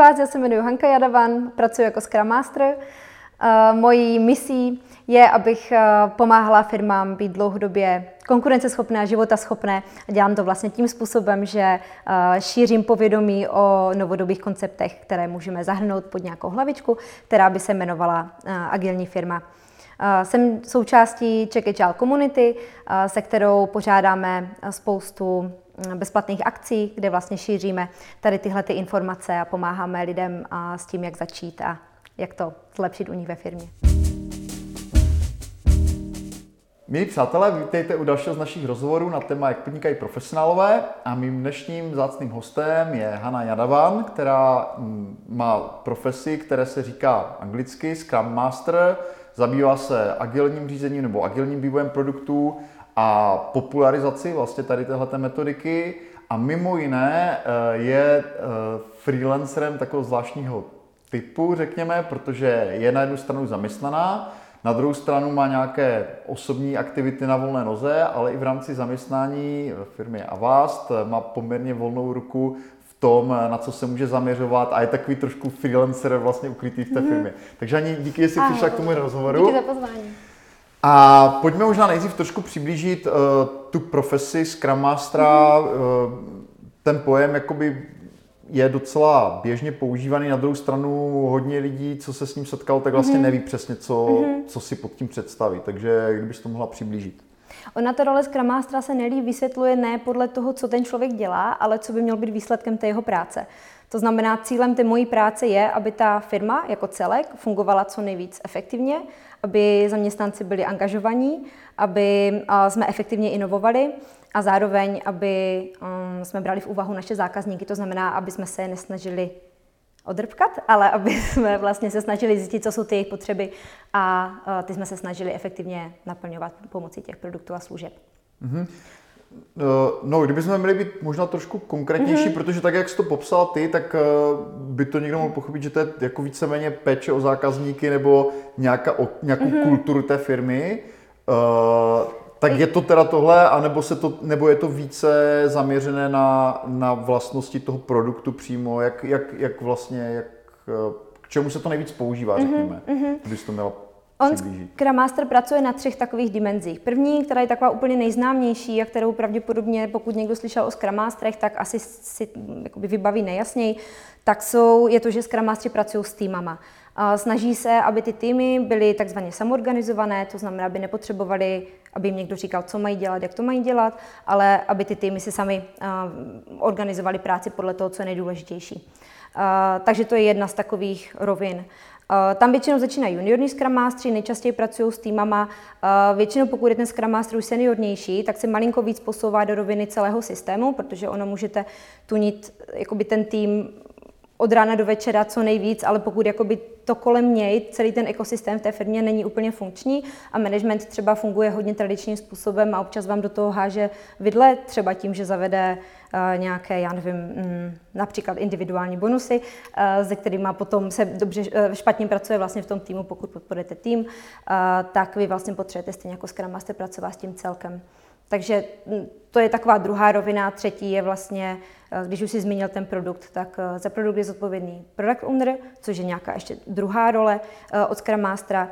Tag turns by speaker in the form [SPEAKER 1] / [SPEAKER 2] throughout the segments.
[SPEAKER 1] vás, já se jmenuji Hanka Jadavan, pracuji jako Scrum Master. Uh, mojí misí je, abych uh, pomáhala firmám být dlouhodobě konkurenceschopné a životaschopné. A dělám to vlastně tím způsobem, že uh, šířím povědomí o novodobých konceptech, které můžeme zahrnout pod nějakou hlavičku, která by se jmenovala agilní firma. Jsem součástí Czech Agile Community, se kterou pořádáme spoustu bezplatných akcí, kde vlastně šíříme tady tyhle ty informace a pomáháme lidem s tím, jak začít a jak to zlepšit u nich ve firmě.
[SPEAKER 2] Milí přátelé, vítejte u dalšího z našich rozhovorů na téma, jak podnikají profesionálové. A mým dnešním zácným hostem je Hanna Jadavan, která mm, má profesi, které se říká anglicky Scrum Master, zabývá se agilním řízením nebo agilním vývojem produktů a popularizaci vlastně tady téhleté metodiky a mimo jiné eh, je eh, freelancerem takového zvláštního typu, řekněme, protože je na jednu stranu zaměstnaná, na druhou stranu má nějaké osobní aktivity na volné noze, ale i v rámci zaměstnání v firmě Avast má poměrně volnou ruku v tom, na co se může zaměřovat a je takový trošku freelancer vlastně ukrytý v té mm-hmm. firmě. Takže ani díky, že jsi přišla k tomu rozhovoru.
[SPEAKER 1] Díky za pozvání.
[SPEAKER 2] A pojďme možná nejdřív trošku přiblížit uh, tu profesi Scrum Mastera, mm-hmm. uh, ten pojem jakoby je docela běžně používaný, na druhou stranu hodně lidí, co se s ním setkal, tak vlastně mm-hmm. neví přesně, co, mm-hmm. co si pod tím představí, takže kdybys to mohla přiblížit.
[SPEAKER 1] Ona ta role Scrum Mastera se nelí vysvětluje ne podle toho, co ten člověk dělá, ale co by měl být výsledkem té jeho práce. To znamená, cílem té mojí práce je, aby ta firma jako celek fungovala co nejvíc efektivně, aby zaměstnanci byli angažovaní, aby jsme efektivně inovovali a zároveň, aby jsme brali v úvahu naše zákazníky, to znamená, aby jsme se nesnažili odrbkat, ale aby jsme vlastně se snažili zjistit, co jsou ty jejich potřeby a ty jsme se snažili efektivně naplňovat pomocí těch produktů a služeb. Mm-hmm.
[SPEAKER 2] No, kdybychom měli být možná trošku konkrétnější, mm-hmm. protože tak, jak jsi to popsal ty, tak eh, by to někdo mohl pochopit, že to je jako víceméně péče o zákazníky nebo nějaká, o, nějakou mm-hmm. kulturu té firmy. Uh, tak je to teda tohle, anebo, se to, nebo je to více zaměřené na, na vlastnosti toho produktu přímo, jak, jak, jak vlastně, jak, k čemu se to nejvíc používá, mhm, řekněme, mm-hmm. když to mělo
[SPEAKER 1] On Scrum Master pracuje na třech takových dimenzích. První, která je taková úplně nejznámější a kterou pravděpodobně, pokud někdo slyšel o Scrum Masterech, tak asi si jakoby vybaví nejasněji, tak jsou, je to, že Scrum Mastery pracují s týmama. Snaží se, aby ty týmy byly takzvaně samorganizované, to znamená, aby nepotřebovali, aby jim někdo říkal, co mají dělat, jak to mají dělat, ale aby ty týmy si sami organizovali práci podle toho, co je nejdůležitější. Takže to je jedna z takových rovin. Tam většinou začínají juniorní Scrum Mastery, nejčastěji pracují s týmama. Většinou pokud je ten Scrum Master už seniornější, tak se malinko víc posouvá do roviny celého systému, protože ono můžete tunit jakoby ten tým od rána do večera co nejvíc, ale pokud jakoby to kolem něj, celý ten ekosystém v té firmě není úplně funkční a management třeba funguje hodně tradičním způsobem a občas vám do toho háže vidle, třeba tím, že zavede uh, nějaké, já nevím, mm, například individuální bonusy, uh, se kterými potom se dobře, uh, špatně pracuje vlastně v tom týmu, pokud podporujete tým, tak vy vlastně potřebujete stejně jako Scrum Master pracovat s tím celkem. Takže mm, to je taková druhá rovina. Třetí je vlastně, eh, když už si zmínil ten produkt, tak eh, za produkt je zodpovědný product owner, což je nějaká ještě druhá role eh, od Scrum Mastera.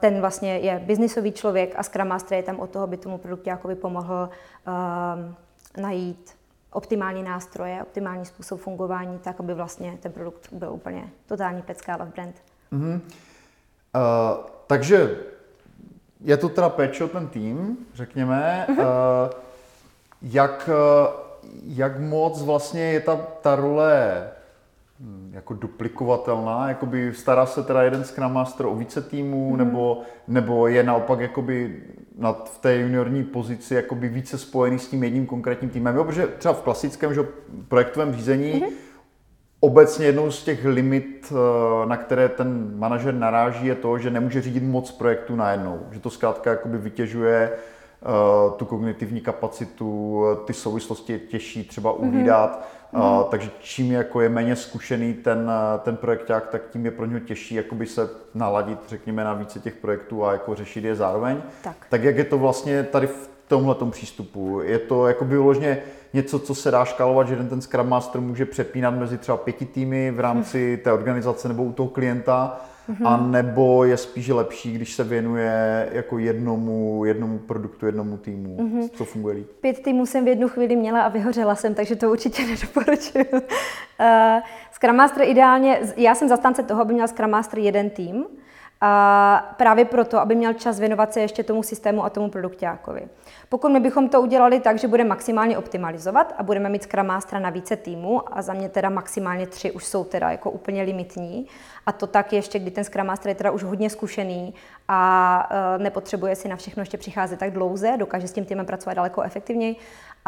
[SPEAKER 1] Ten vlastně je biznisový člověk a Scrum Master je tam od toho, aby tomu produktu pomohl um, najít optimální nástroje, optimální způsob fungování, tak aby vlastně ten produkt byl úplně totální pecká love brand. Mm-hmm.
[SPEAKER 2] Uh, takže je to teda péče o ten tým, řekněme. Uh-huh. Uh, jak, eh, jak moc vlastně je ta, ta role hm, jako duplikovatelná, jakoby stará se teda jeden Scrum Master o více týmů, mm. nebo, nebo je naopak jakoby nad, v té juniorní pozici jakoby více spojený s tím jedním konkrétním týmem, jo, protože třeba v klasickém že, projektovém řízení mm. Obecně jednou z těch limit, eh, na které ten manažer naráží, je to, že nemůže řídit moc projektů najednou. Že to zkrátka jakoby vytěžuje uh, tu kognitivní kapacitu, ty souvislosti je těžší třeba mhm. uhlídat. Mm-hmm. Takže čím jako je méně zkušený ten, ten projekták, tak tím je pro něho těžší jakoby se naladit, řekněme, na více těch projektů a jako řešit je zároveň. Tak, tak jak je to vlastně tady v tomhle přístupu? Je to jako vyloženě něco, co se dá škálovat, že jeden ten Scrum Master může přepínat mezi třeba pěti týmy v rámci té organizace nebo u toho klienta, mm-hmm. a nebo je spíš lepší, když se věnuje jako jednomu, jednomu produktu, jednomu týmu, mm-hmm. co funguje líp?
[SPEAKER 1] Pět týmů jsem v jednu chvíli měla a vyhořela jsem, takže to určitě nedoporučuju. uh, Scrum Master ideálně, já jsem zastánce toho, aby měl Scrum Master jeden tým, a právě proto, aby měl čas věnovat se ještě tomu systému a tomu produktákovi. Pokud my bychom to udělali tak, že budeme maximálně optimalizovat a budeme mít Scrum Mastera na více týmu a za mě teda maximálně tři už jsou teda jako úplně limitní a to tak ještě, kdy ten Scrum Master je teda už hodně zkušený a uh, nepotřebuje si na všechno ještě přicházet tak dlouze, dokáže s tím týmem pracovat daleko efektivněji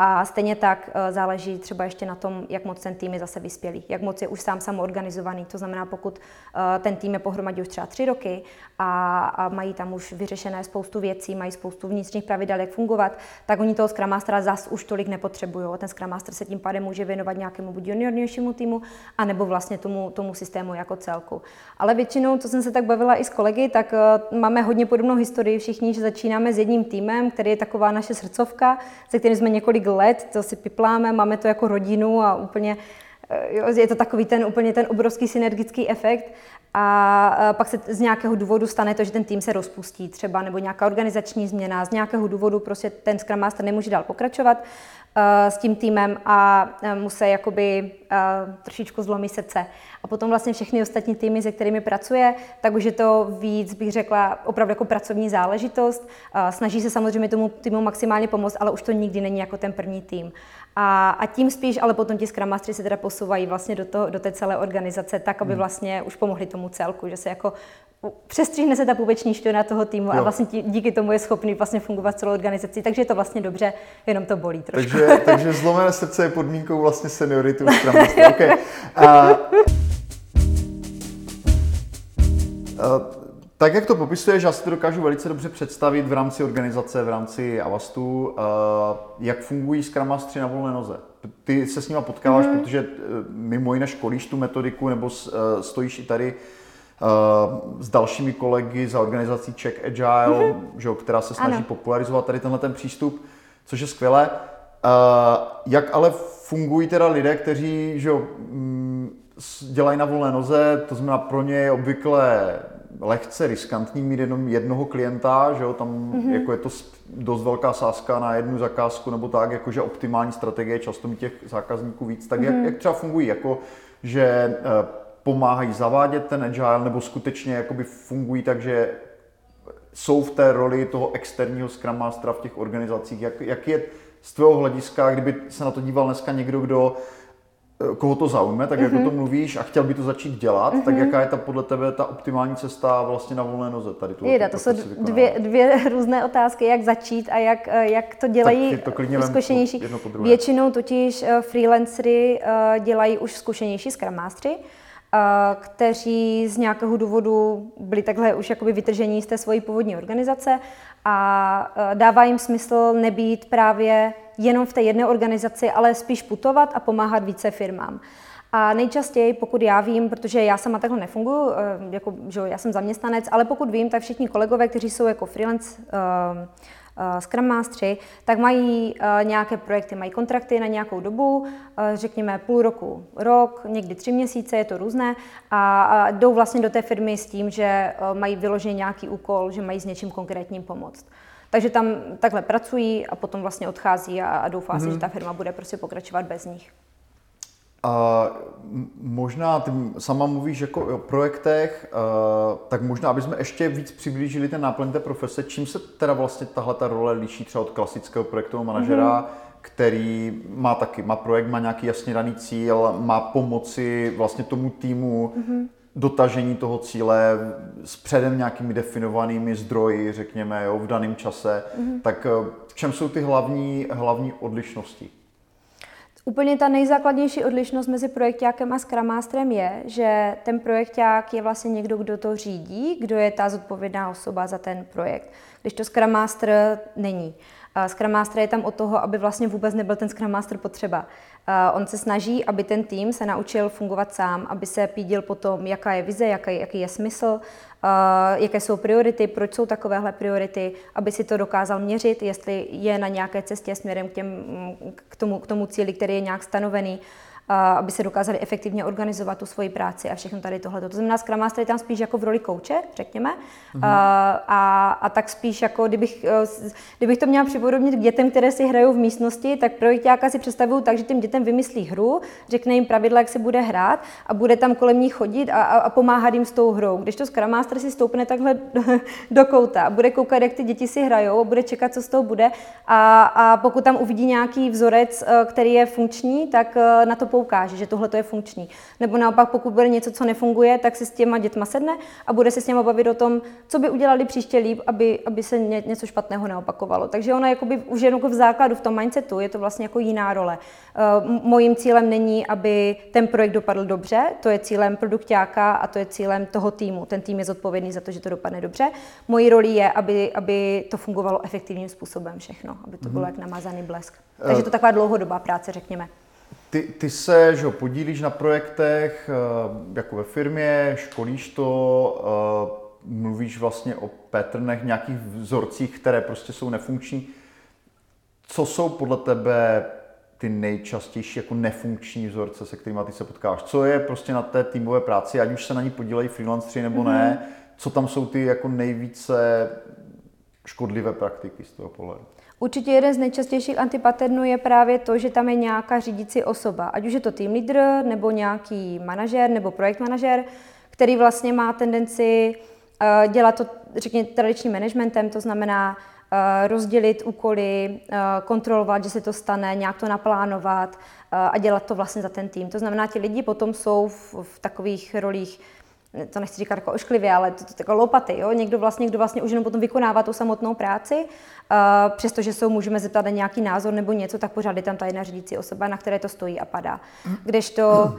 [SPEAKER 1] a stejně tak uh, záleží třeba ještě na tom, jak moc ten tým je zase vyspělý, jak moc je už sám samoorganizovaný. To znamená, pokud uh, ten tým je pohromadě už třeba tři roky a, mají tam už vyřešené spoustu věcí, mají spoustu vnitřních pravidel, jak fungovat, tak oni toho Scrum Mastera zas už tolik nepotřebují. Ten Scrum Master se tím pádem může věnovat nějakému buď juniornějšímu týmu, anebo vlastně tomu, tomu systému jako celku. Ale většinou, co jsem se tak bavila i s kolegy, tak uh, máme hodně podobnou historii všichni, že začínáme s jedním týmem, který je taková naše srdcovka, se kterým jsme několik let, to si pipláme, máme to jako rodinu a úplně uh, je to takový ten úplně ten obrovský synergický efekt a uh, pak se z nějakého důvodu stane to, že ten tým se rozpustí třeba, nebo nějaká organizační změna, z nějakého důvodu prostě ten Scrum Master nemůže dál pokračovat s tím týmem a musí jakoby trošičku zlomí srdce. A potom vlastně všechny ostatní týmy, se kterými pracuje, tak už je to víc, bych řekla, opravdu jako pracovní záležitost. Snaží se samozřejmě tomu týmu maximálně pomoct, ale už to nikdy není jako ten první tým. A, a tím spíš, ale potom ti Scrum Mastery se teda posouvají vlastně do, toho, do té celé organizace tak, aby hmm. vlastně už pomohli tomu celku, že se jako přestříhne se ta půveční šťona toho týmu jo. a vlastně díky tomu je schopný vlastně fungovat celou organizaci, takže je to vlastně dobře, jenom to bolí trošku.
[SPEAKER 2] Takže, takže zlomené srdce je podmínkou vlastně seniority u Scrum okay. a, tak, jak to popisuješ, já si to dokážu velice dobře představit v rámci organizace, v rámci Avastu, uh, jak fungují Scrum Mastery na volné noze. Ty se s nima potkáváš, mm-hmm. protože uh, mimo jiné školíš tu metodiku, nebo uh, stojíš i tady s dalšími kolegy za organizací Czech Agile, mm-hmm. že, která se snaží ano. popularizovat tady tenhle ten přístup, což je skvělé. Jak ale fungují teda lidé, kteří že, mm, dělají na volné noze, to znamená pro ně je obvykle lehce riskantní mít jenom jednoho klienta, že jo, tam mm-hmm. jako je to dost velká sázka na jednu zakázku nebo tak, jakože optimální strategie, často mít těch zákazníků víc, tak mm-hmm. jak, mhm. jak třeba fungují, jako že eh, pomáhají zavádět ten agile nebo skutečně jakoby fungují tak, že jsou v té roli toho externího Scrum Mastera v těch organizacích. Jak, jak je z tvého hlediska, kdyby se na to díval dneska někdo, kdo koho to zaujme, tak mm-hmm. jak o mhm. tom mluvíš a chtěl by to začít dělat, mm-hmm. tak mhm. jaká je ta podle tebe ta optimální cesta vlastně na volné noze tady tu?
[SPEAKER 1] Jeda, to jsou dvě, dvě různé otázky, jak začít a jak, eh, jak to dělají to zkušenější. Většinou totiž eh, freelancery dělají už zkušenější Scrum Mastery, kteří z nějakého důvodu byli takhle už jakoby vytržení z té svojí původní organizace a dává jim smysl nebýt právě jenom v té jedné organizaci, ale spíš putovat a pomáhat více firmám. A nejčastěji, pokud já vím, protože já sama takhle nefunguji, jako, že já jsem zaměstnanec, ale pokud vím, tak všichni kolegové, kteří jsou jako freelance uh, Scrum Mastery, tak mají uh, nějaké projekty, mají kontrakty na nějakou dobu, uh, řekněme půl roku, rok, někdy tři měsíce, je to různé, a, jdou vlastně do té firmy s tím, že mají vyložený nějaký úkol, že mají s něčím konkrétním pomoct. Takže tam takhle pracují a potom vlastně odchází a, a doufá mm-hmm. se, že ta firma bude prostě pokračovat bez nich.
[SPEAKER 2] A možná ty sama mluvíš jako o projektech, tak možná, aby jsme ještě víc přiblížili ten náplň té profese, čím se teda vlastně tahle ta role liší třeba od klasického projektového manažera, mm-hmm. který má taky, má projekt, má nějaký jasně daný cíl, má pomoci vlastně tomu týmu mm-hmm. dotažení toho cíle s předem nějakými definovanými zdroji, řekněme, jo, v daném čase. Mm-hmm. Tak v čem jsou ty hlavní, hlavní odlišnosti?
[SPEAKER 1] Úplně ta nejzákladnější odlišnost mezi projektákem a Scrum Masterem je, že ten projekták je vlastně někdo, kdo to řídí, kdo je ta zodpovědná osoba za ten projekt, když to Scrum Master není. Scrum Master je tam od toho, aby vlastně vůbec nebyl ten Scrum Master potřeba. On se snaží, aby ten tým se naučil fungovat sám, aby se pídil po tom, jaká je vize, jaký, jaký je smysl, jaké jsou priority, proč jsou takovéhle priority, aby si to dokázal měřit, jestli je na nějaké cestě směrem k, těm, k, tomu, k tomu cíli, který je nějak stanovený aby se dokázali efektivně organizovat tu svoji práci a všechno tady tohle. To znamená, Scrum Master je tam spíš jako v roli kouče, řekněme. Mm-hmm. A, a tak spíš jako, kdybych, e, kdybych to měla připodobnit k dětem, které si hrajou v místnosti, tak projektáka si představuju tak, že těm dětem vymyslí hru, řekne jim pravidla, jak se bude hrát a bude tam kolem ní chodit a, a, a pomáhat jim s tou hrou. Když to Scrum Master si stoupne takhle do, kouta a bude koukat, jak ty děti si hrajou a bude čekat, co z toho bude a, a pokud tam uvidí nějaký vzorec, e, který je funkční, tak e, na to poukáže, že tohle je funkční. Nebo naopak, pokud bude něco, co nefunguje, tak si s těma dětma sedne a bude se s nimi bavit o tom, co by udělali příště líp, aby, aby se něco špatného neopakovalo. Takže ona jakoby už jenom v základu, v tom mindsetu, je to vlastně jako jiná role. Uh, mojím cílem není, aby ten projekt dopadl dobře, to je cílem produktáka a to je cílem toho týmu. Ten tým je zodpovědný za to, že to dopadne dobře. Mojí roli je, aby, aby to fungovalo efektivním způsobem všechno, aby to bylo mm-hmm. jak namazaný blesk. Takže to je taková dlouhodobá práce, řekněme.
[SPEAKER 2] Ty, ty se že, podílíš na projektech eh, jako ve firmě, školíš to, eh, mluvíš vlastně o patternech, nějakých vzorcích, které prostě jsou nefunkční. Co jsou podle tebe ty nejčastější jako nefunkční vzorce, se kterými ty se potkáš? Co je prostě na té týmové práci, ať už se na ní podílejí freelanceri nebo mm-hmm. ne? Co tam jsou ty jako nejvíce škodlivé praktiky z toho pohledu?
[SPEAKER 1] Určitě jeden z nejčastějších antipaternů je právě to, že tam je nějaká řídící osoba, ať už je to team leader, nebo nějaký manažer, nebo projekt manažer, který vlastně má tendenci uh, dělat to, řekněme, tradičním managementem, to znamená uh, rozdělit úkoly, uh, kontrolovat, že se to stane, nějak to naplánovat a dělat to vlastně za ten tým. To znamená, ti lidi potom jsou v, v takových rolích to nechci říkat jako ošklivě, ale to, to, jako lopaty, jo? Někdo vlastně, kdo vlastně už jenom potom vykonává tu samotnou práci, uh, přestože se můžeme zeptat na nějaký názor nebo něco, tak pořád je tam ta jedna řídící osoba, na které to stojí a padá. Kdežto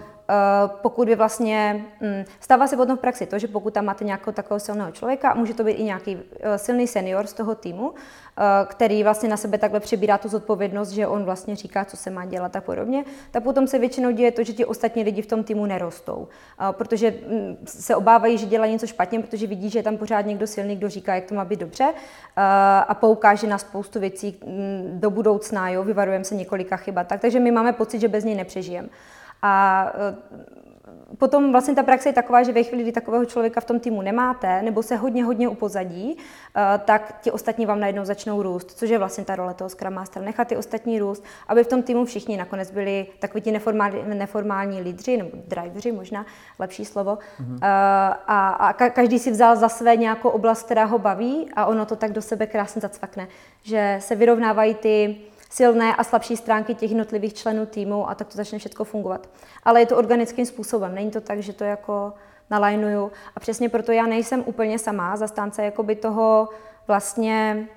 [SPEAKER 1] pokud vy vlastně, hm, stává se potom v praxi to, že pokud tam máte nějakého takového silného člověka, může to být i nějaký eh, silný senior z toho týmu, eh, který vlastně na sebe takhle přebírá tu zodpovědnost, že on vlastně říká, co se má dělat a podobně, tak potom se většinou děje to, že ti ostatní lidi v tom týmu nerostou, protože hm, se obávají, že dělají něco špatně, protože vidí, že je tam pořád někdo silný, kdo říká, jak to má být dobře a poukáže na spoustu věcí hm, do budoucna, jo, vyvarujeme se několika chyba. Tak, takže my máme pocit, že bez něj nepřežijeme. A e, potom vlastně ta praxe je taková, že ve chvíli, kdy takového člověka v tom týmu nemáte, nebo se hodně, hodně upozadí, e, tak ti ostatní vám najednou začnou růst, což je vlastně ta role toho Scrum Mastera, nechat ty ostatní růst, aby v tom týmu všichni nakonec byli takový ti neformální, neformální lídři, nebo driveri, možná lepší slovo, mm-hmm. a, a každý si vzal za své nějakou oblast, která ho baví a ono to tak do sebe krásně zacvakne, že se vyrovnávají ty silné a slabší stránky těch jednotlivých členů týmu a tak to začne všechno fungovat. Ale je to organickým způsobem, není to tak, že to jako nalajnuju. A přesně proto já nejsem úplně sama zastánce jakoby toho vlastně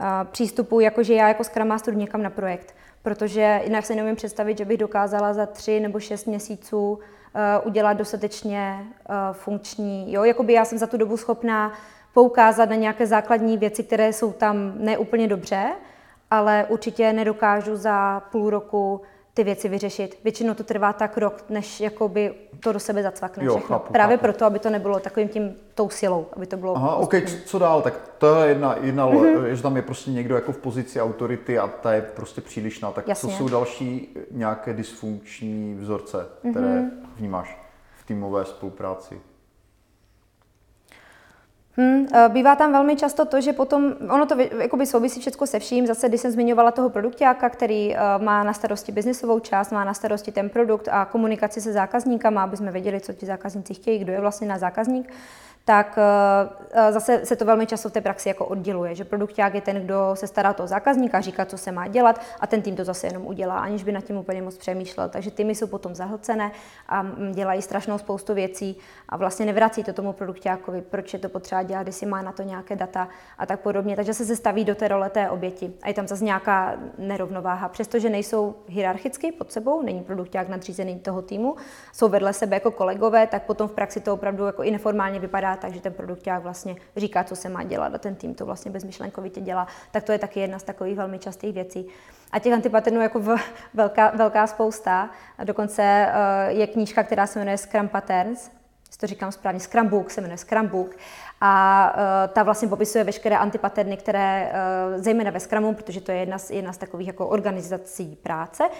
[SPEAKER 1] uh, přístupu, jakože já jako Scrum Master někam na projekt. Protože jinak se neumím představit, že bych dokázala za tři nebo šest měsíců uh, udělat dostatečně uh, funkční. Jo, jakoby já jsem za tu dobu schopná poukázat na nějaké základní věci, které jsou tam neúplně dobře, ale určitě nedokážu za půl roku ty věci vyřešit. Většinou to trvá tak rok, než jakoby to do sebe zacvakne jo, všechno. Chápu, Právě chápu. proto, aby to nebylo takovým tím tou silou, aby to bylo...
[SPEAKER 2] Aha, OK, co, co dál? Tak to je jedna, jedna mm-hmm. že tam je prostě někdo jako v pozici autority a ta je prostě přílišná. Tak Jasně. co jsou další nějaké dysfunkční vzorce, které mm-hmm. vnímáš v týmové spolupráci?
[SPEAKER 1] Hmm, bývá tam velmi často to, že potom, ono to jakoby souvisí všechno se vším, zase když jsem zmiňovala toho produktáka, který uh, má na starosti biznisovou část, má na starosti ten produkt a komunikaci se zákazníkama, aby jsme věděli, co ti zákazníci chtějí, kdo je vlastně na zákazník, tak eh, zase se to velmi často v té praxi jako odděluje, že produkták je ten, kdo se stará o toho zákazníka, říká, co se má dělat a ten tým to zase jenom udělá, aniž by nad tím úplně moc přemýšlel. Takže týmy jsou potom zahlcené a mm, dělají strašnou spoustu věcí a vlastně nevrací to tomu produktákovi, proč je to potřeba dělat, si má na to nějaké data a tak podobně. Takže se staví do té role té oběti a je tam zase nějaká nerovnováha. Přestože nejsou hierarchicky pod sebou, není produkták nadřízený toho týmu, jsou vedle sebe jako kolegové, tak potom v praxi to opravdu jako i neformálně vypadá takže ten produkták vlastně říká, co se má dělat a ten tým to vlastně bezmyšlenkovitě dělá. Tak to je taky jedna z takových velmi častých věcí. A těch antipatternů jako velká, velká spousta. Dokonce uh, je knížka, která se jmenuje Scrum Patterns, to říkám správně, Scrum Book se jmenuje Scrum Book a uh, ta vlastně popisuje veškeré antipaterny, které uh, zejména ve Scrumu, protože to je jedna z, jedna z takových jako organizací práce, uh,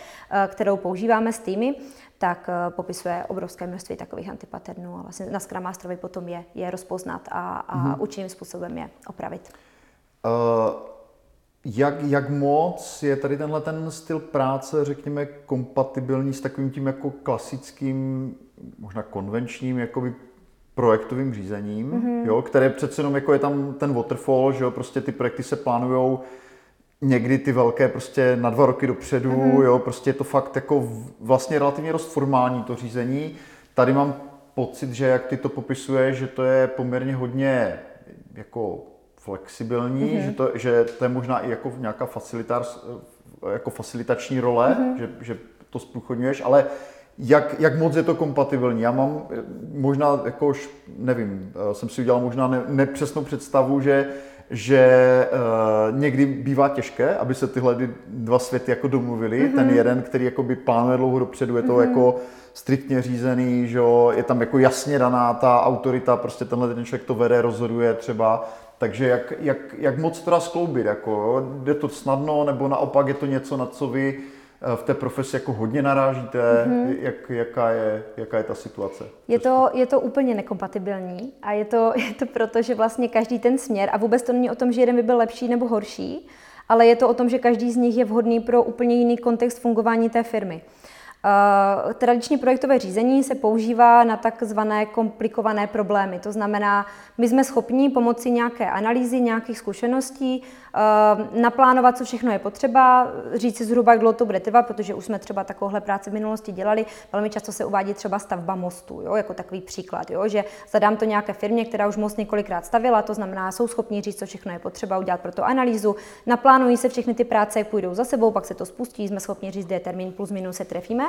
[SPEAKER 1] kterou používáme s týmy, tak uh, popisuje obrovské množství takových antipaternů a vlastně na Scrum Masterovi potom je, je rozpoznat a, a mm-hmm. účinným způsobem je opravit.
[SPEAKER 2] Uh, jak, jak moc je tady tenhle ten styl práce, řekněme, kompatibilní s takovým tím jako klasickým, možná konvenčním, jakoby projektovým řízením, mm-hmm. jo, které přece jenom jako je tam ten waterfall, že jo, prostě ty projekty se plánujou někdy ty velké prostě na dva roky dopředu, mm-hmm. jo, prostě je to fakt jako vlastně relativně dost formální to řízení. Tady mám pocit, že jak ty to popisuje, že to je poměrně hodně jako flexibilní, mm-hmm. že, to, že to je možná i jako nějaká facilitář, jako facilitační role, mm-hmm. že, že to zprůchodňuješ, ale jak, jak moc je to kompatibilní. Já mám možná, jakož, nevím, eh, jsem si udělal možná ne, nepřesnou představu, že že uh, někdy bývá těžké, aby se tyhle dva světy jako domluvili. Mm-hmm. Ten jeden, který jakoby plánuje dlouho dopředu, je to mm-hmm. jako striktně řízený, že jo, je tam jako jasně daná ta autorita, prostě tenhle ten člověk to vede, rozhoduje třeba. Takže jak, jak, jak moc teda skloubit, jako, jde to snadno, nebo naopak je to něco, na co vy v té profesi jako hodně narážíte? Mm-hmm. Jak, jaká, je, jaká je ta situace?
[SPEAKER 1] Je to, je to úplně nekompatibilní a je to, je to proto, že vlastně každý ten směr, a vůbec to není o tom, že jeden by byl lepší nebo horší, ale je to o tom, že každý z nich je vhodný pro úplně jiný kontext fungování té firmy. Uh, tradiční projektové řízení se používá na takzvané komplikované problémy. To znamená, my jsme schopni pomocí nějaké analýzy, nějakých zkušeností naplánovat, co všechno je potřeba, říct si zhruba, jak dlouho to bude trvat, protože už jsme třeba takovouhle práci v minulosti dělali. Velmi často se uvádí třeba stavba mostu, jo, jako takový příklad, jo, že zadám to nějaké firmě, která už most několikrát stavila, to znamená, jsou schopni říct, co všechno je potřeba, udělat pro to analýzu, naplánují se všechny ty práce, jak půjdou za sebou, pak se to spustí, jsme schopni říct, kde je termín plus minus se trefíme.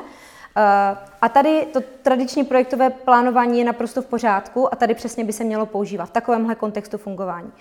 [SPEAKER 1] Eh, a tady to tradiční projektové plánování je naprosto v pořádku a tady přesně by se mělo používat v takovémhle kontextu fungování.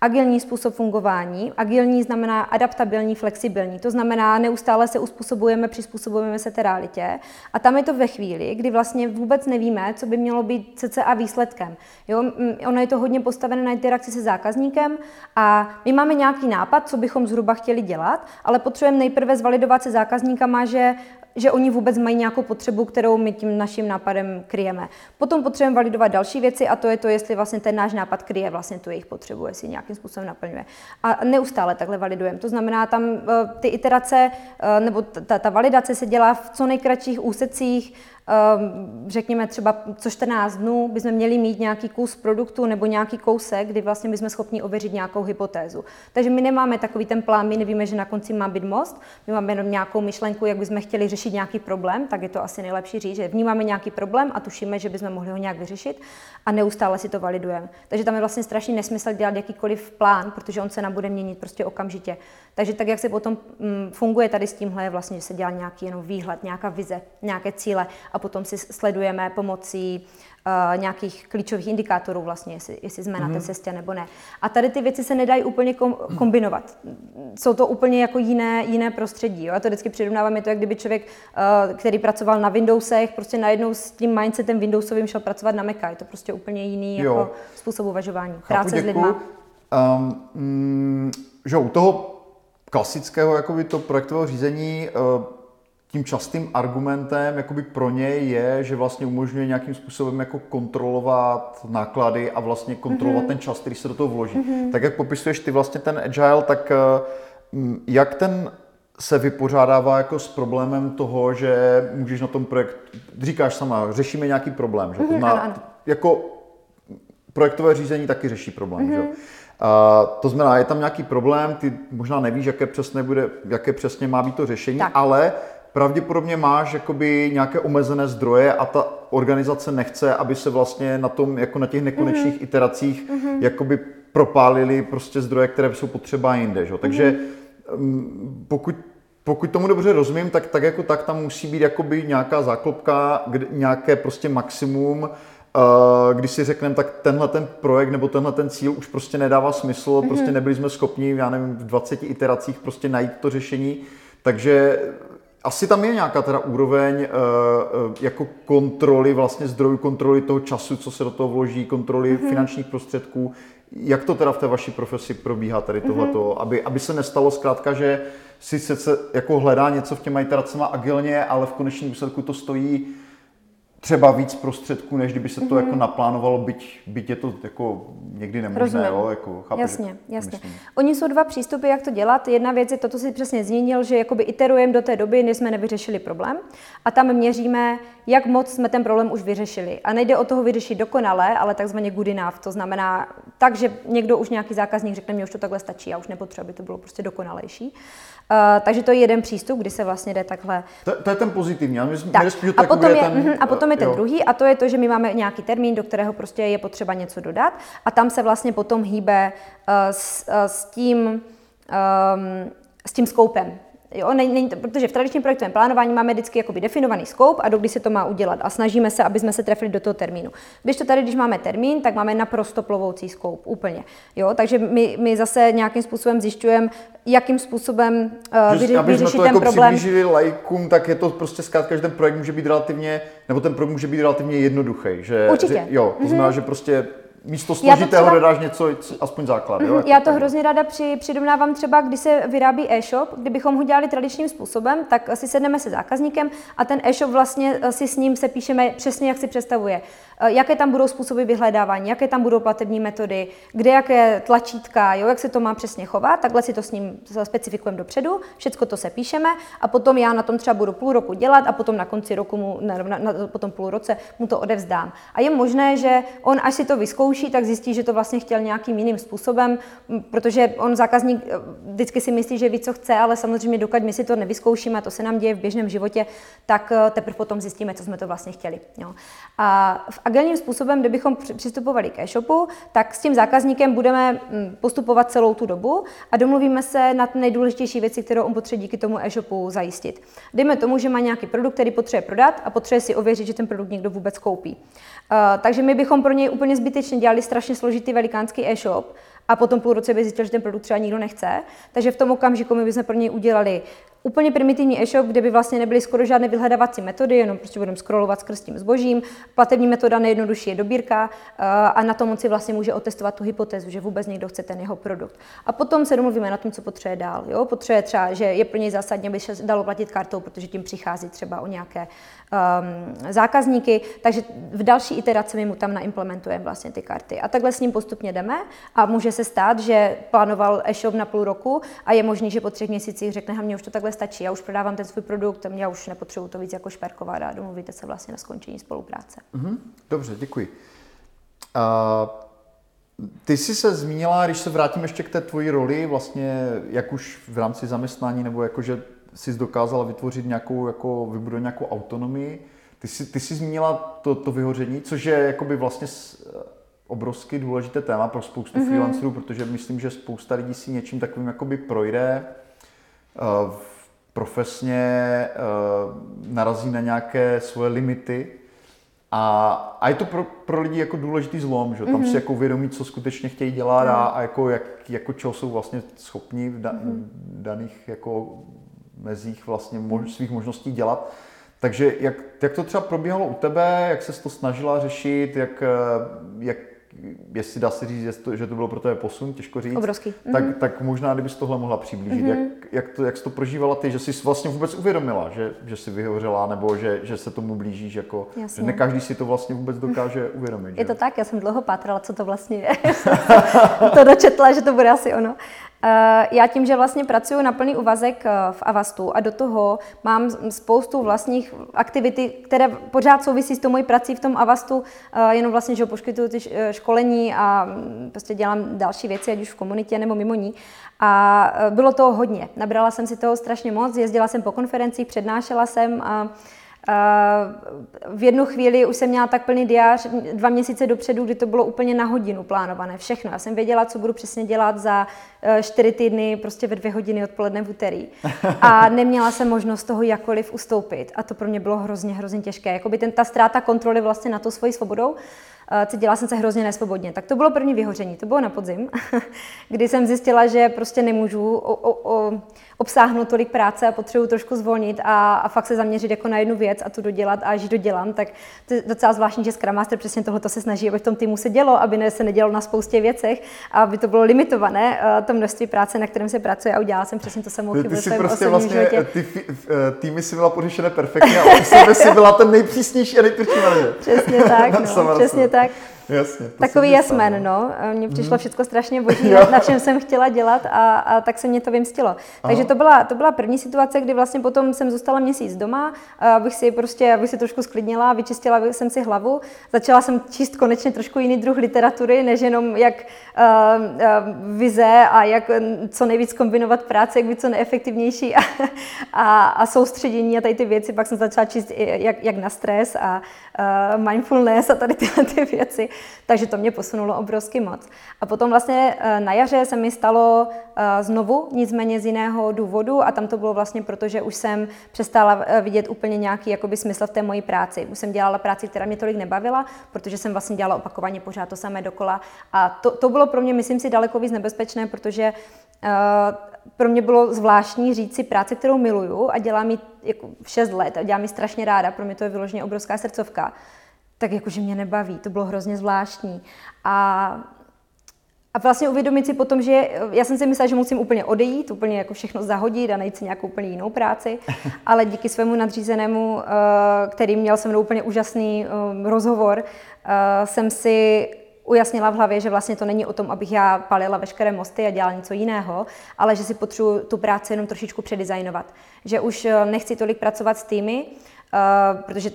[SPEAKER 1] Agilní způsob fungování. Agilní znamená adaptabilní, flexibilní. To znamená, neustále se uspůsobujeme, přizpůsobujeme se té realitě. A tam je to ve chvíli, kdy vlastně vůbec nevíme, co by mělo být CCA výsledkem. Jo? Ono je to hodně postavené na interakci se zákazníkem a my máme nějaký nápad, co bychom zhruba chtěli dělat, ale potřebujeme nejprve zvalidovat se zákazníkama, že že oni vůbec mají nějakou potřebu, kterou my tím naším nápadem kryjeme. Potom potřebujeme validovat další věci a to je to, jestli vlastně ten náš nápad kryje vlastně tu jejich potřebu, jestli nějakým způsobem naplňuje. A neustále takhle validujeme. To znamená, tam eh, ty iterace eh, nebo ta, ta validace se dělá v co nejkratších úsecích, řekněme třeba co 14 dnů bychom měli mít nějaký kus produktu nebo nějaký kousek, kdy vlastně bychom schopni ověřit nějakou hypotézu. Takže my nemáme takový ten plán, my nevíme, že na konci má být most, my máme jenom nějakou myšlenku, jak bychom chtěli řešit nějaký problém, tak je to asi nejlepší říct, že vnímáme nějaký problém a tušíme, že bychom mohli ho nějak vyřešit a neustále si to validujeme. Takže tam je vlastně strašný nesmysl dělat jakýkoliv plán, protože on se nám bude měnit prostě okamžitě. Takže tak, jak se potom mm, funguje tady s tímhle, je vlastně, že se dělá nějaký jenom výhled, nějaká vize, nějaké cíle a potom si sledujeme pomocí uh, nějakých klíčových indikátorů vlastně, jestli, jestli jsme mm-hmm. na té mhm. cestě nebo ne. A tady ty věci se nedají úplně kom, kombinovat. Jsou to úplně jako jiné, jiné prostředí. Jo? Já to vždycky přirovnávám, je to, jak kdyby člověk, uh, který pracoval na Windowsech, prostě najednou s tím mindsetem Windowsovým šel pracovat na Maca. Je to prostě úplně jiný jako způsob uvažování. Chápu, Práce děkuju. s lidma. Um,
[SPEAKER 2] mm, že u toho klasického jakoby to projektového řízení uh, tím častým argumentem jakoby pro něj je, že vlastně umožňuje nějakým způsobem jako kontrolovat náklady a vlastně kontrolovat mm-hmm. ten čas, který se do toho vloží. Mm-hmm. Tak jak popisuješ ty vlastně ten agile, tak eh, jak ten se vypořádává jako s problémem toho, že můžeš na tom projekt, říkáš sama, řešíme nějaký problém, že? Mm-hmm, ano, ano. Jako projektové řízení taky řeší problém, mm-hmm. že? Uh, to znamená, je tam nějaký problém, ty možná nevíš, jaké přesně, bude, jaké přesně má být to řešení, tak. ale pravděpodobně máš jakoby nějaké omezené zdroje a ta organizace nechce, aby se vlastně na tom, jako na těch nekonečných mm-hmm. iteracích, mm-hmm. jakoby propálili prostě zdroje, které jsou potřeba jinde. Že? Takže mm-hmm. pokud pokud tomu dobře rozumím, tak, tak jako tak tam musí být jakoby nějaká záklopka, kde, nějaké prostě maximum když si řekneme, tak tenhle ten projekt nebo tenhle ten cíl už prostě nedává smysl, mm-hmm. prostě nebyli jsme schopni, já nevím, v 20 iteracích prostě najít to řešení, takže asi tam je nějaká teda úroveň uh, jako kontroly, vlastně zdrojů kontroly toho času, co se do toho vloží, kontroly mm-hmm. finančních prostředků. Jak to teda v té vaší profesi probíhá tady tohleto, mm-hmm. aby, aby se nestalo zkrátka, že si se jako hledá něco v těma iteracema agilně, ale v konečném výsledku to stojí třeba víc prostředků, než kdyby se to mm-hmm. jako naplánovalo, byť, byť je to jako někdy nemožné, Rozumím. jo, jako chápu,
[SPEAKER 1] Jasně, jasně. Myslím. Oni jsou dva přístupy, jak to dělat. Jedna věc je to, co si přesně zmínil, že jakoby iterujeme do té doby, než jsme nevyřešili problém a tam měříme, jak moc jsme ten problém už vyřešili. A nejde o toho vyřešit dokonale, ale takzvaně good enough. To znamená tak, že někdo už nějaký zákazník řekne, mě už to takhle stačí, já už nepotřebuji, aby to bylo prostě dokonalejší. Uh, takže to je jeden přístup, kdy se vlastně jde takhle.
[SPEAKER 2] To, to je ten pozitivní, ale
[SPEAKER 1] tak. a, potom je, ten, a potom je ten jo. druhý, a to je to, že my máme nějaký termín, do kterého prostě je potřeba něco dodat, a tam se vlastně potom hýbe uh, s, uh, s tím, um, s tím skoupem. Jo, není, není to, protože v tradičním projektovém plánování máme vždycky jakoby definovaný scope a dokdy se to má udělat a snažíme se, aby jsme se trefili do toho termínu. Když to tady, když máme termín, tak máme naprosto plovoucí scope, úplně. Jo, takže my, my zase nějakým způsobem zjišťujeme, jakým způsobem uh, vyři,
[SPEAKER 2] aby vyřešit to ten jako problém. přiblížili lajkům, tak je to prostě zkrátka, že ten projekt může být relativně, nebo ten projekt může být relativně jednoduchý. Že,
[SPEAKER 1] Určitě.
[SPEAKER 2] Že, jo, to znamená, mm-hmm. že prostě místo složitého třeba... dodáš něco, aspoň základ. Jo?
[SPEAKER 1] Mm-hmm. Já to hrozně ráda při, přidomnávám třeba, když se vyrábí e-shop, kdybychom ho dělali tradičním způsobem, tak si sedneme se zákazníkem a ten e-shop vlastně eh, si s ním se píšeme přesně, jak si představuje. Eh, jaké tam budou způsoby vyhledávání, jaké tam budou platební metody, kde jaké tlačítka, jo, jak se to má přesně chovat, takhle si to s ním specifikujeme dopředu, všechno to se píšeme a potom já na tom třeba budu půl roku dělat a potom na konci roku mu, na, na, na, potom půl roce mu to odevzdám. A je možné, že on až si to vyzkouší, tak zjistí, že to vlastně chtěl nějakým jiným způsobem, protože on zákazník eh, vždycky si myslí, že ví, co chce, ale samozřejmě dokud my si to nevyzkoušíme, to se nám děje v běžném životě, tak eh, teprve potom zjistíme, co jsme to vlastně chtěli. Jo. A v agilním způsobem, kdybychom přistupovali k e-shopu, tak s tím zákazníkem budeme postupovat celou tu dobu a domluvíme se na nejdůležitější věci, kterou on potřebuje díky tomu e-shopu zajistit. Dejme tomu, že má nějaký produkt, který potřebuje prodat a potřebuje si ověřit, že ten produkt někdo vůbec koupí. Uh, takže my bychom pro něj úplně zbytečně dělali strašně složitý velikánský e-shop, a potom půl roce by zjistil, že ten produkt třeba nikdo nechce. Takže v tom okamžiku my bychom pro něj udělali úplně primitivní e-shop, kde by vlastně nebyly skoro žádné vyhledávací metody, jenom prostě budeme scrollovat skrz tím zbožím. Platební metoda nejjednodušší je dobírka eh, a na tom on si vlastně může otestovat tu hypotézu, že vůbec někdo chce ten jeho produkt. A potom se domluvíme na tom, co potřebuje dál. Jo? Potřebuje třeba, že je pro něj zásadně, aby se dalo platit kartou, protože tím přichází třeba o nějaké um, zákazníky, takže v další iteraci my mu tam naimplementujeme vlastně ty karty. A takhle s ním postupně jdeme a může se stát, že plánoval e-shop na půl roku a je možný, že po třech měsících řekne, mě už to takhle stačí, já už prodávám ten svůj produkt, já už nepotřebuji to víc jako šperkovat a domluvíte se vlastně na skončení spolupráce.
[SPEAKER 2] Mm-hmm. Dobře, děkuji. Uh... Ty jsi se zmínila, když se vrátím ještě k té tvoji roli, vlastně jak už v rámci zaměstnání, nebo jakože jsi dokázala vytvořit nějakou, jako vybudovat nějakou autonomii. Ty jsi, ty jsi zmínila to, to vyhoření, což je jakoby vlastně obrovsky důležité téma pro spoustu mm-hmm. freelancerů, protože myslím, že spousta lidí si něčím takovým jakoby projde, uh, profesně uh, narazí na nějaké svoje limity a, a je to pro, pro lidi jako důležitý zlom, že tam mm-hmm. si jako uvědomí, co skutečně chtějí dělat mm. a, a jako, jak, jako čeho jsou vlastně schopni v da, mm-hmm. daných jako mezích vlastně mož, svých možností dělat. Takže jak, jak to třeba probíhalo u tebe, jak se to snažila řešit, jak, jak jestli dá se říct, že to bylo pro tebe posun, těžko říct.
[SPEAKER 1] Obrovský.
[SPEAKER 2] Tak, mm-hmm. tak možná, kdybys tohle mohla přiblížit. Mm-hmm. Jak, jak, to, jak jsi to prožívala ty, že jsi vlastně vůbec uvědomila, že, že jsi vyhořela, nebo že, že se tomu blížíš, jako, že ne každý si to vlastně vůbec dokáže uvědomit.
[SPEAKER 1] Je že? to tak, já jsem dlouho pátrala, co to vlastně je. to dočetla, že to bude asi ono. Eh, já tím, že vlastně pracuji na plný úvazek eh, v Avastu a do toho mám spoustu vlastních aktivity, které pořád souvisí s tou mojí prací v tom Avastu, eh, jenom vlastně, že poskytuju ty školení a mm, prostě dělám další věci, ať už v komunitě nebo mimo ní. A bylo toho hodně. Nabrala jsem si toho strašně moc, jezdila jsem po konferencích, přednášela jsem a v jednu chvíli už jsem měla tak plný diář dva měsíce dopředu, kdy to bylo úplně na hodinu plánované, všechno. Já jsem věděla, co budu přesně dělat za eh, čtyři týdny, prostě ve dvě hodiny odpoledne v úterý. A neměla jsem možnost toho jakkoliv ustoupit. A to pro mě bylo hrozně, hrozně těžké. Jakoby ten, ta ztráta kontroly vlastně na to svoji svobodou cítila jsem se hrozně nesvobodně. Tak to bylo první vyhoření, to bylo na podzim, kdy jsem zjistila, že prostě nemůžu o, o, o, obsáhnout tolik práce a potřebuji trošku zvolnit a, a fakt se zaměřit jako na jednu věc a tu dodělat a až dodělám, tak to je docela zvláštní, že Scrum Master přesně tohle se snaží, aby v tom týmu se dělo, aby ne, se nedělo na spoustě věcech, a aby to bylo limitované, eh, to množství práce, na kterém se pracuje a udělala jsem přesně to samou chybu
[SPEAKER 2] ty, ty prostě vlastně životě. Ty eh, týmy si byla pořešené perfektně, ale u sebe si byla ten nejpřísnější a nejtvrdší.
[SPEAKER 1] Přesně tak, no, přesně tak.
[SPEAKER 2] tak Jasně,
[SPEAKER 1] Takový jasmen, no. Mně přišlo mm. všechno strašně boží, na, na čem jsem chtěla dělat a, a tak se mě to vymstilo. Aha. Takže to byla, to byla první situace, kdy vlastně potom jsem zůstala měsíc doma, abych si prostě, abych si trošku sklidnila, vyčistila jsem si hlavu. Začala jsem číst konečně trošku jiný druh literatury, než jenom jak uh, uh, vize a jak co nejvíc kombinovat práce, jak být co neefektivnější a, a, a soustředění a tady ty věci. Pak jsem začala číst jak, jak na stres a uh, mindfulness a tady tyhle ty věci takže to mě posunulo obrovsky moc. A potom vlastně eh, na jaře se mi stalo eh, znovu, nicméně z jiného důvodu a tam to bylo vlastně proto, že už jsem přestala eh, vidět úplně nějaký jakoby smysl v té mojí práci. Už jsem dělala práci, která mě tolik nebavila, protože jsem vlastně dělala opakovaně pořád to samé dokola. A to, to bylo pro mě, myslím si, daleko víc nebezpečné, protože pro mě bylo zvláštní říct si práci, kterou miluju a dělám ji jako 6 let a dělám ji strašně ráda, pro mě to je vyloženě obrovská srdcovka tak jakože mě nebaví. To bylo hrozně zvláštní. A, a vlastně uvědomit si potom, že já jsem si myslela, že musím úplně odejít, úplně jako všechno zahodit a najít si nějakou úplně jinou práci, ale díky svému nadřízenému, eh, který měl se mnou úplně úžasný eh, rozhovor, eh, jsem si ujasnila v hlavě, že vlastně to není o tom, abych já palila veškeré mosty a dělala něco jiného, ale že si potřebuji tu práci jenom trošičku předizajnovat. Že už nechci tolik pracovat s týmy, Uh, protože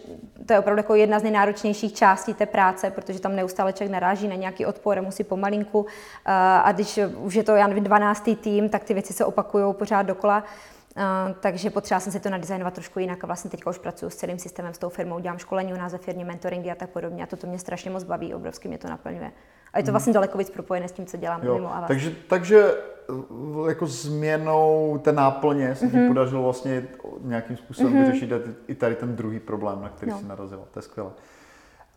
[SPEAKER 1] to je opravdu jako jedna z nejnáročnějších částí té práce, protože tam neustále člověk naráží na nějaký odpor, musí pomalinku uh, a když už je to, já nevím, 12. tým, tak ty věci se opakují pořád dokola. Uh, takže potřeba jsem si to nadizajnovat trošku jinak a vlastně teďka už pracuji s celým systémem, s tou firmou, dělám školení u nás ve firmě, mentoringy a tak podobně a to, to mě strašně moc baví, obrovsky mě to naplňuje. A je to hmm. vlastně daleko víc propojené s tím, co dělám jo, mimo Avast.
[SPEAKER 2] Takže, takže jako změnou té náplně se mm-hmm. ti mhm. podařilo vlastně nějakým způsobem mm-hmm. vyřešit i tady ten druhý problém, na který no. jsi narazila. To je skvělé.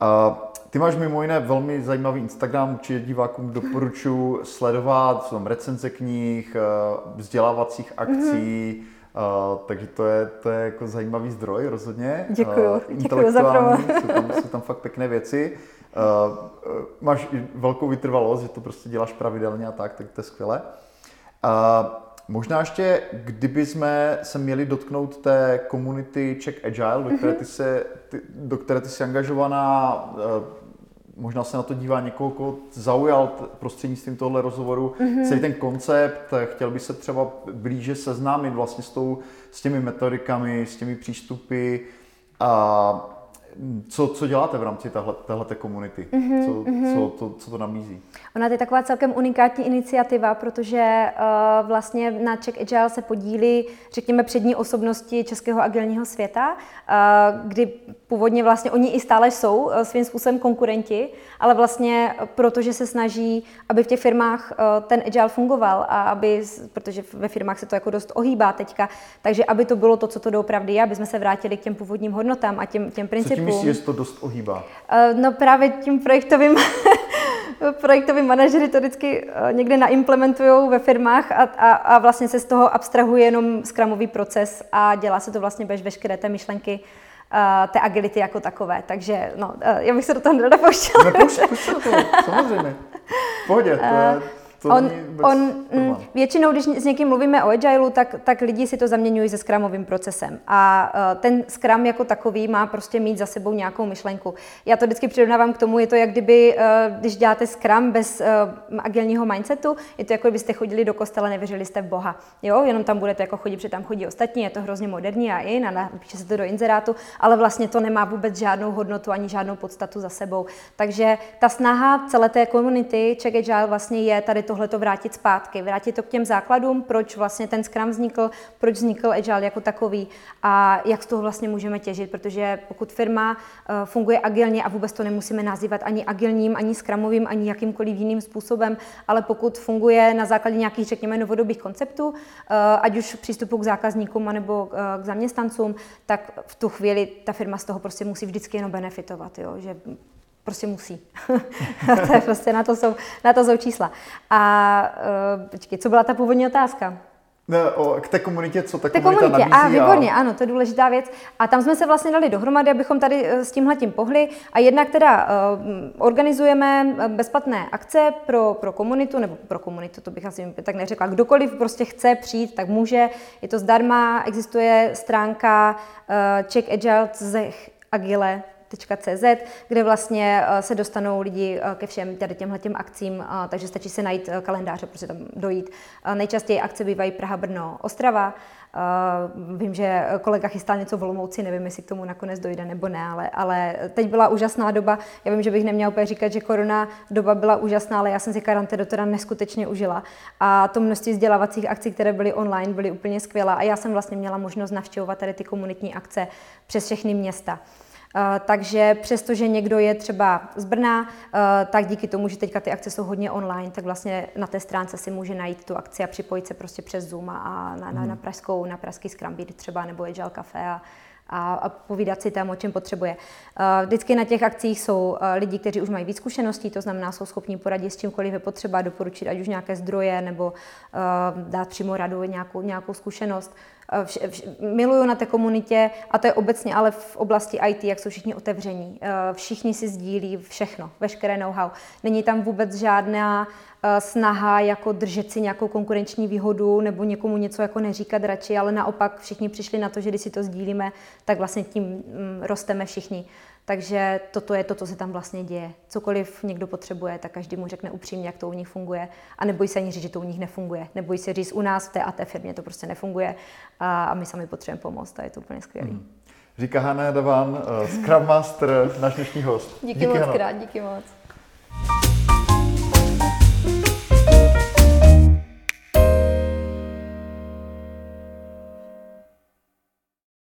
[SPEAKER 2] Uh, ty máš mimo jiné velmi zajímavý Instagram, určitě divákům doporučuji sledovat, jsou tam recenze knih, uh, vzdělávacích akcí, mm-hmm. uh, takže to je, to je jako zajímavý zdroj rozhodně.
[SPEAKER 1] Děkuju, uh, děkuju za promo.
[SPEAKER 2] jsou, tam, jsou tam fakt pěkné věci. Uh, máš i velkou vytrvalost, že to prostě děláš pravidelně a tak, tak to je skvělé. Uh, možná ještě, kdyby jsme se měli dotknout té komunity Czech Agile, do které mhm. ty, se, ty, do které ty jsi angažovaná, uh, možná se na to dívá někoho, koho zaujal prostřednictvím tohle rozhovoru mm-hmm. celý ten koncept, chtěl by se třeba blíže seznámit vlastně s, tou, s těmi metodikami, s těmi přístupy a co, co děláte v rámci téhle komunity? Mm-hmm, co, mm-hmm. Co, to, co to nabízí?
[SPEAKER 1] Ona je taková celkem unikátní iniciativa, protože uh, vlastně na Czech Agile se podílí, řekněme, přední osobnosti českého agilního světa, uh, kdy původně vlastně oni i stále jsou uh, svým způsobem konkurenti, ale vlastně protože se snaží, aby v těch firmách uh, ten Agile fungoval a aby, protože ve firmách se to jako dost ohýbá teďka, takže aby to bylo to, co to doopravdy je, aby jsme se vrátili k těm původním hodnotám a těm, těm principům
[SPEAKER 2] myslíš, že to dost ohýbá?
[SPEAKER 1] Uh, no právě tím projektovým projektoví manažeři to vždycky uh, někde naimplementují ve firmách a, a, a vlastně se z toho abstrahuje jenom skramový proces a dělá se to vlastně bez veškeré té myšlenky uh, té agility jako takové. Takže no, uh, já bych se do toho nerada pouštěla.
[SPEAKER 2] No, to, samozřejmě. V pohodě, to je, to
[SPEAKER 1] on, on mm, většinou, když s někým mluvíme o agileu, tak, tak lidi si to zaměňují se scrumovým procesem. A uh, ten scrum jako takový má prostě mít za sebou nějakou myšlenku. Já to vždycky přirovnávám k tomu, je to jak kdyby, uh, když děláte scrum bez uh, agilního mindsetu, je to jako kdybyste chodili do kostela, nevěřili jste v Boha. Jo, jenom tam budete jako chodit, protože tam chodí ostatní, je to hrozně moderní a i, napíše se to do inzerátu, ale vlastně to nemá vůbec žádnou hodnotu ani žádnou podstatu za sebou. Takže ta snaha celé té komunity Czech Agile vlastně je tady tohle to vrátit zpátky, vrátit to k těm základům, proč vlastně ten Scrum vznikl, proč vznikl Agile jako takový a jak z toho vlastně můžeme těžit, protože pokud firma uh, funguje agilně a vůbec to nemusíme nazývat ani agilním, ani Scrumovým, ani jakýmkoliv jiným způsobem, ale pokud funguje na základě nějakých, řekněme, novodobých konceptů, uh, ať už přístupu k zákazníkům nebo uh, k zaměstnancům, tak v tu chvíli ta firma z toho prostě musí vždycky jenom benefitovat, jo? že prostě musí. to je prostě, na to jsou, na to jsou čísla. A uh, počkej, co byla ta původní otázka?
[SPEAKER 2] Ne, o, k té komunitě, co ta
[SPEAKER 1] té
[SPEAKER 2] komunita
[SPEAKER 1] komunitě.
[SPEAKER 2] nabízí.
[SPEAKER 1] A výborně, a... ano, to je důležitá věc. A tam jsme se vlastně dali dohromady, abychom tady s tímhletím pohli. A jednak teda uh, organizujeme bezplatné akce pro, pro komunitu, nebo pro komunitu, to bych asi tak neřekla. Kdokoliv prostě chce přijít, tak může. Je to zdarma, existuje stránka uh, Check Agile Agile cz, kde vlastně eh, se dostanou lidi eh, ke všem tady těmhle těm akcím, eh, takže stačí se najít kalendáře, prostě tam dojít. Nejčastěji akce bývají Praha, Brno, Ostrava. Vím, že kolega chystá něco v Olomouci, nevím, jestli k tomu nakonec dojde nebo ne, ale, ale teď byla úžasná doba. Já vím, že bych neměla úplně říkat, že korona doba byla úžasná, ale já jsem si karanténu teda neskutečně užila. A to množství vzdělávacích akcí, které byly online, byly úplně skvělá. A já jsem vlastně měla možnost navštěvovat tady ty komunitní akce přes všechny města. Eh, takže přestože někdo je třeba z Brna, eh, tak díky tomu, že teďka ty akce jsou hodně online, tak vlastně na té stránce si může najít tu akci a připojit se prostě přes Zoom a na, na, na, hmm. pražskou, na pražský Scrum třeba nebo Agile Café a, a, a povídat si tam, o čem potřebuje. Eh, vždycky na těch akcích jsou lidi, kteří už mají víc zkušeností, to znamená, jsou schopni poradit s čímkoliv je potřeba, doporučit ať už nějaké zdroje nebo dát přímo radu nějakou, nějakou zkušenost. Eh, vš, vš, miluju na té komunitě, a to je obecně, ale v oblasti IT, jak jsou všichni otevření. Eh, všichni si sdílí všechno, veškeré know-how. Není tam vůbec žádná eh, snaha jako držet si nějakou konkurenční výhodu nebo někomu něco jako neříkat radši, ale naopak všichni přišli na to, že když si to sdílíme, tak vlastně tím mm, rosteme všichni. Takže toto je to, co se tam vlastně děje. Cokoliv někdo potřebuje, tak každý mu řekne upřímně, jak to u nich funguje. A nebojí se ani říct, že to u nich nefunguje. Nebojí se říct, u nás v té a té firmě to prostě nefunguje a, a my sami potřebujeme pomoct a je to úplně skvělé. Hmm.
[SPEAKER 2] Říká Hanna Davan, uh, Scrum Master, náš dnešní host.
[SPEAKER 1] Díky, díky moc krát, díky moc.